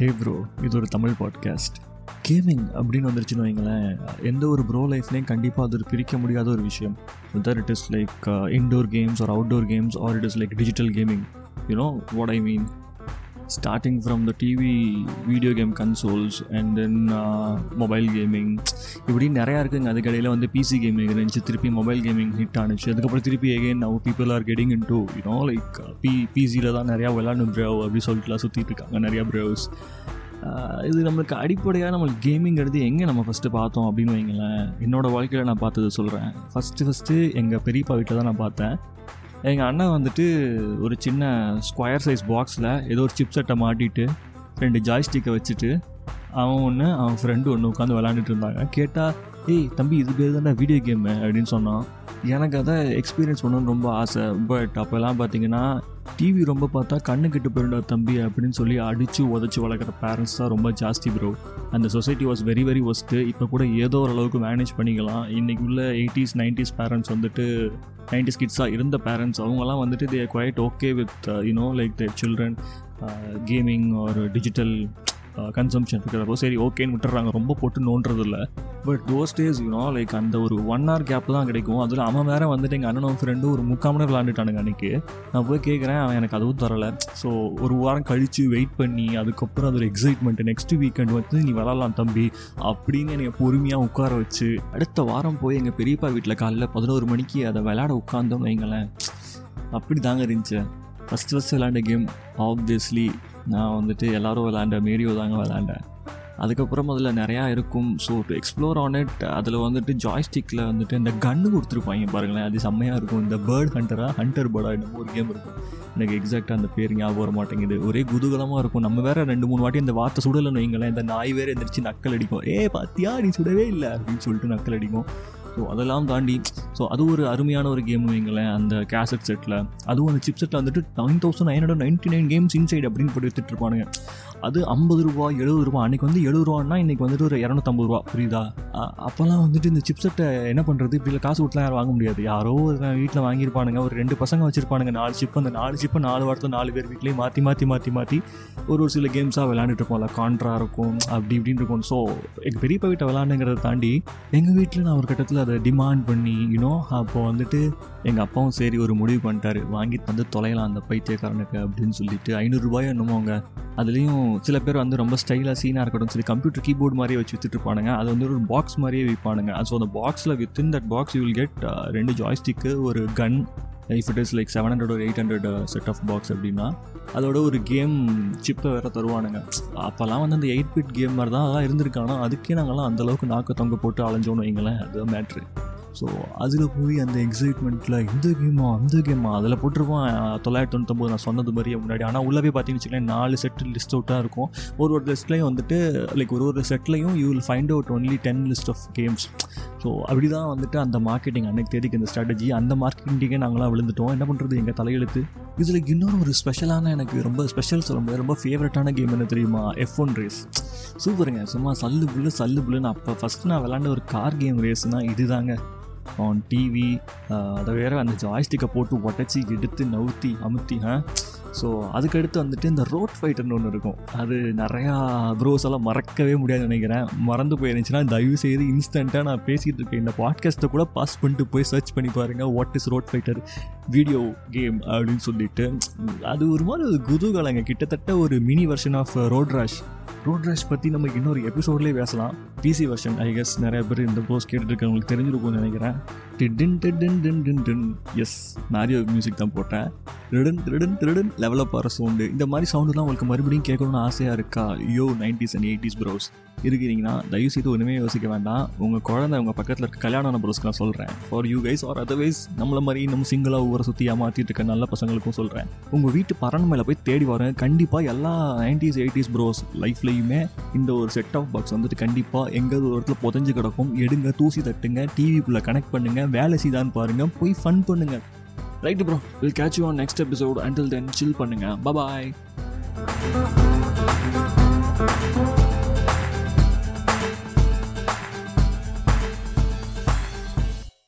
ஹே bro இது ஒரு Tamil podcast gaming அப்படின்னு வந்துருச்சுன்னு வைங்களேன் எந்த ஒரு ப்ரோ லைஃப்லேயும் கண்டிப்பாக அது ஒரு பிரிக்க முடியாத ஒரு விஷயம். Whether it is like indoor games or outdoor games or it is like digital gaming you know what I mean starting from the TV video game consoles and then mobile gaming இப்படி நிறையா இருக்குங்க. அதுக்கடையில் வந்து PC gaming இருந்துச்சு. திருப்பி mobile gaming hit ஆனிச்சு. அதுக்கப்புறம் திருப்பி again now people are getting into you know like P பிசியில் தான் நிறையா விளாண்டு ப்ரோ அப்படின்னு சொல்லிட்டுலாம் சுற்றிட்டு இருக்காங்க நிறையா ப்ரோஸ் இது நம்மளுக்கு அடிப்படையாக நம்மளுக்கு கேமிங்கிறது எங்கே நம்ம ஃபஸ்ட்டு பார்த்தோம் அப்படின்னு வைங்களேன். என்னோடய வாழ்க்கையில் நான் பார்த்தது சொல்கிறேன் ஃபஸ்ட்டு ஃபஸ்ட்டு எங்கள் பெரியப்பா வீட்டில் தான் நான் பார்த்தேன். எங்கள் அண்ணன் வந்துட்டு ஒரு சின்ன ஸ்கொயர் சைஸ் பாக்ஸில் ஏதோ ஒரு சிப் செட்டை மாட்டிட்டு ரெண்டு ஜாய்ஸ்டிக்கை வச்சுட்டு அவன் ஒன்று அவன் ஃப்ரெண்டு ஒன்று உட்காந்து விளாண்டுட்டு இருந்தாங்க. கேட்டால் ஏய் தம்பி இது பேர் தானே வீடியோ கேமு அப்படின்னு சொன்னான். எனக்கு அதை எக்ஸ்பீரியன்ஸ் பண்ணணும்னு ரொம்ப ஆசை. பட் அப்போல்லாம் பார்த்தீங்கன்னா டிவி ரொம்ப பார்த்தா கண்ணு கிட்ட போயிருந்தா தம்பி அப்படின்னு சொல்லி அடித்து உதச்சி வளர்க்குற பேரண்ட்ஸ் தான் ரொம்ப ஜாஸ்தி ப்ரோ அந்த society was very very worst இப்போ கூட ஏதோ ஓரளவுக்கு மேனேஜ் பண்ணிக்கலாம். இன்றைக்கி உள்ள எயிட்டிஸ் நைன்டிஸ் பேரண்ட்ஸ் வந்துட்டு நைன்டிஸ் கிட்ஸாக இருந்த பேரண்ட்ஸ் அவங்கலாம் வந்துட்டு they quite okay with you know like the children gaming ஒரு டிஜிட்டல் கன்சம்ஷன் இருக்கிறப்போ சரி ஓகேன்னு விட்டுறாங்க. ரொம்ப போட்டு நோன்றது இல்லை but those days you know like அந்த ஒரு ஒன் ஹவர் கேப் தான் கிடைக்கும். அதில் அவன் வேற வந்துட்டு எங்கள் அண்ணனும் ஃப்ரெண்டு ஒரு முக்கால் மணி நேரம் விளாண்டுட்டானுங்க அன்றைக்கி நான் போய் கேட்குறேன் அவன் எனக்கு அதுவும் தரலை ஸோ ஒரு வாரம் கழித்து வெயிட் பண்ணி அதுக்கப்புறம் அது ஒரு எக்ஸைட்மெண்ட் நெக்ஸ்ட் வீக்கெண்ட் வந்து நீ விளாட்லாம் தம்பி அப்படின்னு என்னை பொறுமையாக உட்கார வச்சு அடுத்த வாரம் போய் எங்கள் பெரியப்பா வீட்டில் காலைல பதினோரு மணிக்கு அதை விளாட உட்காந்தோம் வைங்களேன். அப்படி தாங்க இருந்துச்சு. ஃபஸ்ட் ஃபஸ்ட் விளாண்ட கேம் ஆப்வியஸ்லி நான் வந்துட்டு எல்லோரும் விளாண்ட மேரியோ தாங்க விளாண்டேன் அதுக்கப்புறம் அதில் நிறையா இருக்கும். So to explore on it அதில் வந்துட்டு ஜாய்ஸ்டிக்கில் வந்துட்டு இந்த கன்று கொடுத்துருப்பாங்க பாருங்களேன். அது செம்மையாக இருக்கும். இந்த பேர்ட் ஹண்டராக ஹண்டர் பேர்டாக என்னமோ ஒரு கேம் இருக்கும். எனக்கு எக்ஸாக்டாக அந்த பேர் ஞாபகம் வர மாட்டேங்குது. ஒரே குதூகலமாக இருக்கும். நம்ம வேறு ரெண்டு மூணு வாட்டி இந்த வார்த்தை சுடலைன்னு வைங்களேன். இந்த நாய் வேறு எந்திரிச்சு நக்கல் அடிக்கும். ஏ பாத்தியா? நீ சுடவே இல்லை. அப்படின்னு சொல்லிட்டு நக்கல் அடிக்கும். ஸோ அதெல்லாம் தாண்டி ஸோ அது ஒரு அருமையான ஒரு கேம் வைங்களேன் அந்த கேசட் செட்டில் அதுவும் அந்த சிப் செட்டில் வந்துட்டு nine thousand nine hundred ninety nine games inside அப்படின்னு போட்டு எடுத்துகிட்டு இருப்பானுங்க. அது ஐம்பது ரூபா எழுபது ரூபா. அன்றைக்கி வந்து எழுபது ரூபான்னா இன்றைக்கி வந்துட்டு ஒரு இரநூத்தம்பது ரூபா. புரியுதா? அப்போல்லாம் வந்துட்டு இந்த சிப்செட்டை என்ன பண்ணுறது இப்படி காசு கொடுத்துலாம் யாரும் வாங்க முடியாது. யாரோ ஒரு வீட்டில் வாங்கியிருப்பானுங்க. ஒரு ரெண்டு பசங்க வச்சுருப்பானுங்க. நாலு சிப் அந்த நாலு சிப்பை நாலு வாரத்தில் நாலு பேர் வீட்லேயும் மாற்றி மாற்றி மாற்றி மாற்றி ஒரு ஒரு சில கேம்ஸாக விளாண்டுட்டு இருப்போம்ல. கான்ட்ரா இருக்கும் அப்படி இப்படின்னு இருக்கும். ஸோ எங்கள் பெரியப்பா வீட்டை விளாண்டுங்கிறத தாண்டி எங்கள் வீட்டில் நான் ஒரு கட்டத்தில் அதை டிமாண்ட் பண்ணி இன்னும் அப்போ வந்துட்டு எங்கள் அப்பாவும் சரி ஒரு முடிவு பண்ணிட்டாரு. வாங்கி தந்து தொலையலாம் அந்த பைத்தியக்காரனுக்கு அப்படின்னு சொல்லிட்டு ஐநூறுரூபாயோ என்னமோ அவங்க அதுலேயும் சில பேர் வந்து ரொம்ப ஸ்டைலாக சீனாக இருக்கட்டும் சரி கம்ப்யூட்டர் கீபோர்டு மாதிரியே வச்சு வித்துட்டு அது வந்து ஒரு பாக்ஸ் மாதிரியே விற்பானுங்க ஸோ அந்த பாக்ஸில் within that box you will get ரெண்டு ஜாய்ஸ்டிக்கு ஒரு gun if it is like seven hundred ஒரு eight hundred set of box அப்படின்னா அதோட ஒரு கேம் சிப்பை வேறு தருவானுங்க. அப்போல்லாம் வந்து அந்த எயிட் பிட் கேம் மாதிரி தான் அதெல்லாம் இருந்திருக்கானோ அதுக்கே நாங்கள்லாம் அந்தளவுக்கு நாக்க தொங்க போட்டு அலைஞ்சோன்னு வைங்களேன். அதுதான் மேட்ரு ஸோ அதில் போய் அந்த எக்ஸைட்மெண்ட்டில் இந்த கேமா அந்த கேமா அதில் போட்டிருப்பான் தொள்ளாயிரத்தி தொண்ணூத்தொம்பது நான் சொன்னது மாதிரியே முன்னாடி. ஆனால் உள்ளே போய் பார்த்தீங்கன்னு வச்சுக்கலேன் நாலு செட் லிஸ்ட் அவுட்டாக இருக்கும். ஒரு ஒரு லிஸ்ட்லேயும் வந்துட்டு லைக் ஒரு ஒரு செட்லையும் you will find out only ten list of games so அப்படி தான் வந்துட்டு அந்த மார்க்கெட்டிங் அன்னைக்கு தேதிக்கு இந்த ஸ்ட்ராட்டஜி அந்த மார்க்கெட்டிங்கே நாங்களாம் விழுந்துட்டோம். என்ன பண்ணுறது எங்கள் தலையெழுத்து. இதில் இன்னொரு ஒரு ஸ்பெஷலான எனக்கு ரொம்ப ஸ்பெஷல் சொல்ல முடியாது. ரொம்ப ஃபேவரட்டான கேம் என்ன தெரியுமா? எஃப் ஒன் ரேஸ் சூப்பருங்க சும்மா சல்லு புல்லு சல்லு புல்லுன்னு அப்போ ஃபஸ்ட்டு நான் விளாண்ட ஒரு கார் கேம் ரேஸ்னால் இதுதாங்க. ஆன் டிவி அதை வேறு அந்த ஜாய்ஸ்டிக்கை போட்டு உடச்சி எடுத்து நவுத்தி அமுத்தி ஸோ அதுக்கடுத்து வந்துட்டு இந்த ரோட் ஃபைட்டர்னு ஒன்று இருக்கும். அது நிறையா ப்ரோஸ் எல்லாம் மறக்கவே முடியாது நினைக்கிறேன். மறந்து போயிருந்துச்சுன்னா தயவு செய்து இன்ஸ்டண்ட்டாக நான் பேசிகிட்டு இருக்கேன். இந்த பாட்காஸ்ட்டை கூட பாஸ் பண்ணிட்டு போய் சர்ச் பண்ணி பாருங்கள் what is road fighter video game அப்படின்னு சொல்லிட்டு. அது ஒரு மாதிரி ஒரு குதூகலங்க. கிட்டத்தட்ட ஒரு mini version of road rash road rash பற்றி நம்ம இன்னொரு எபிசோட்லேயே பேசலாம். பிசி வெர்ஷன் ஐ கெஸ் நிறைய பேர் இந்த போஸ்ட் கேட்டுட்டு இருக்கவங்களுக்கு தெரிஞ்சிருக்கும்னு நினைக்கிறேன். டின் டின் டின் டின் டின் எஸ் மேரியோ மியூசிக் தான் போட்டேன். ரிடன் ரிடன் ரிடன் லெவலப் ஆகிற சவுண்டு இந்த மாதிரி சவுண்டுலாம் உங்களுக்கு மறுபடியும் கேட்கணும்னு ஆசையாக இருக்கா? Yo nineties and eighties bros இருக்கிறீங்கன்னா தயவு செய்து ஒன்றுமே யோசிக்க வேண்டாம். உங்கள் குழந்தை உங்கள் பக்கத்தில் இருக்க கல்யாணம் ப்ரோஸ்க்கு நான் சொல்கிறேன் for you guys or otherwise நம்மள மாதிரி நம்ம சிங்கிளாக ஊரை சுற்றி ஏமாற்றிட்டு இருக்க நல்ல பசங்களுக்கும் சொல்கிறேன் உங்கள் வீட்டு பரண்மையில் போய் தேடி வரேன். கண்டிப்பாக எல்லா நைன்டிஸ் எயிட்டிஸ் ப்ரோஸ் லைஃப்லேயுமே இந்த ஒரு செட் ஆஃப் பாக்ஸ் வந்துட்டு கண்டிப்பாக எங்கே ஒரு இடத்துல புதஞ்சு கிடக்கும். எடுங்க தூசி தட்டுங்க டிவிக்குள்ளே கனெக்ட் பண்ணுங்கள் வேலை செய்தான்னு பாருங்கள் போய் ஃபன் பண்ணுங்கள் right bro will catch you on next episode until then chill பண்ணுங்கள் பாய்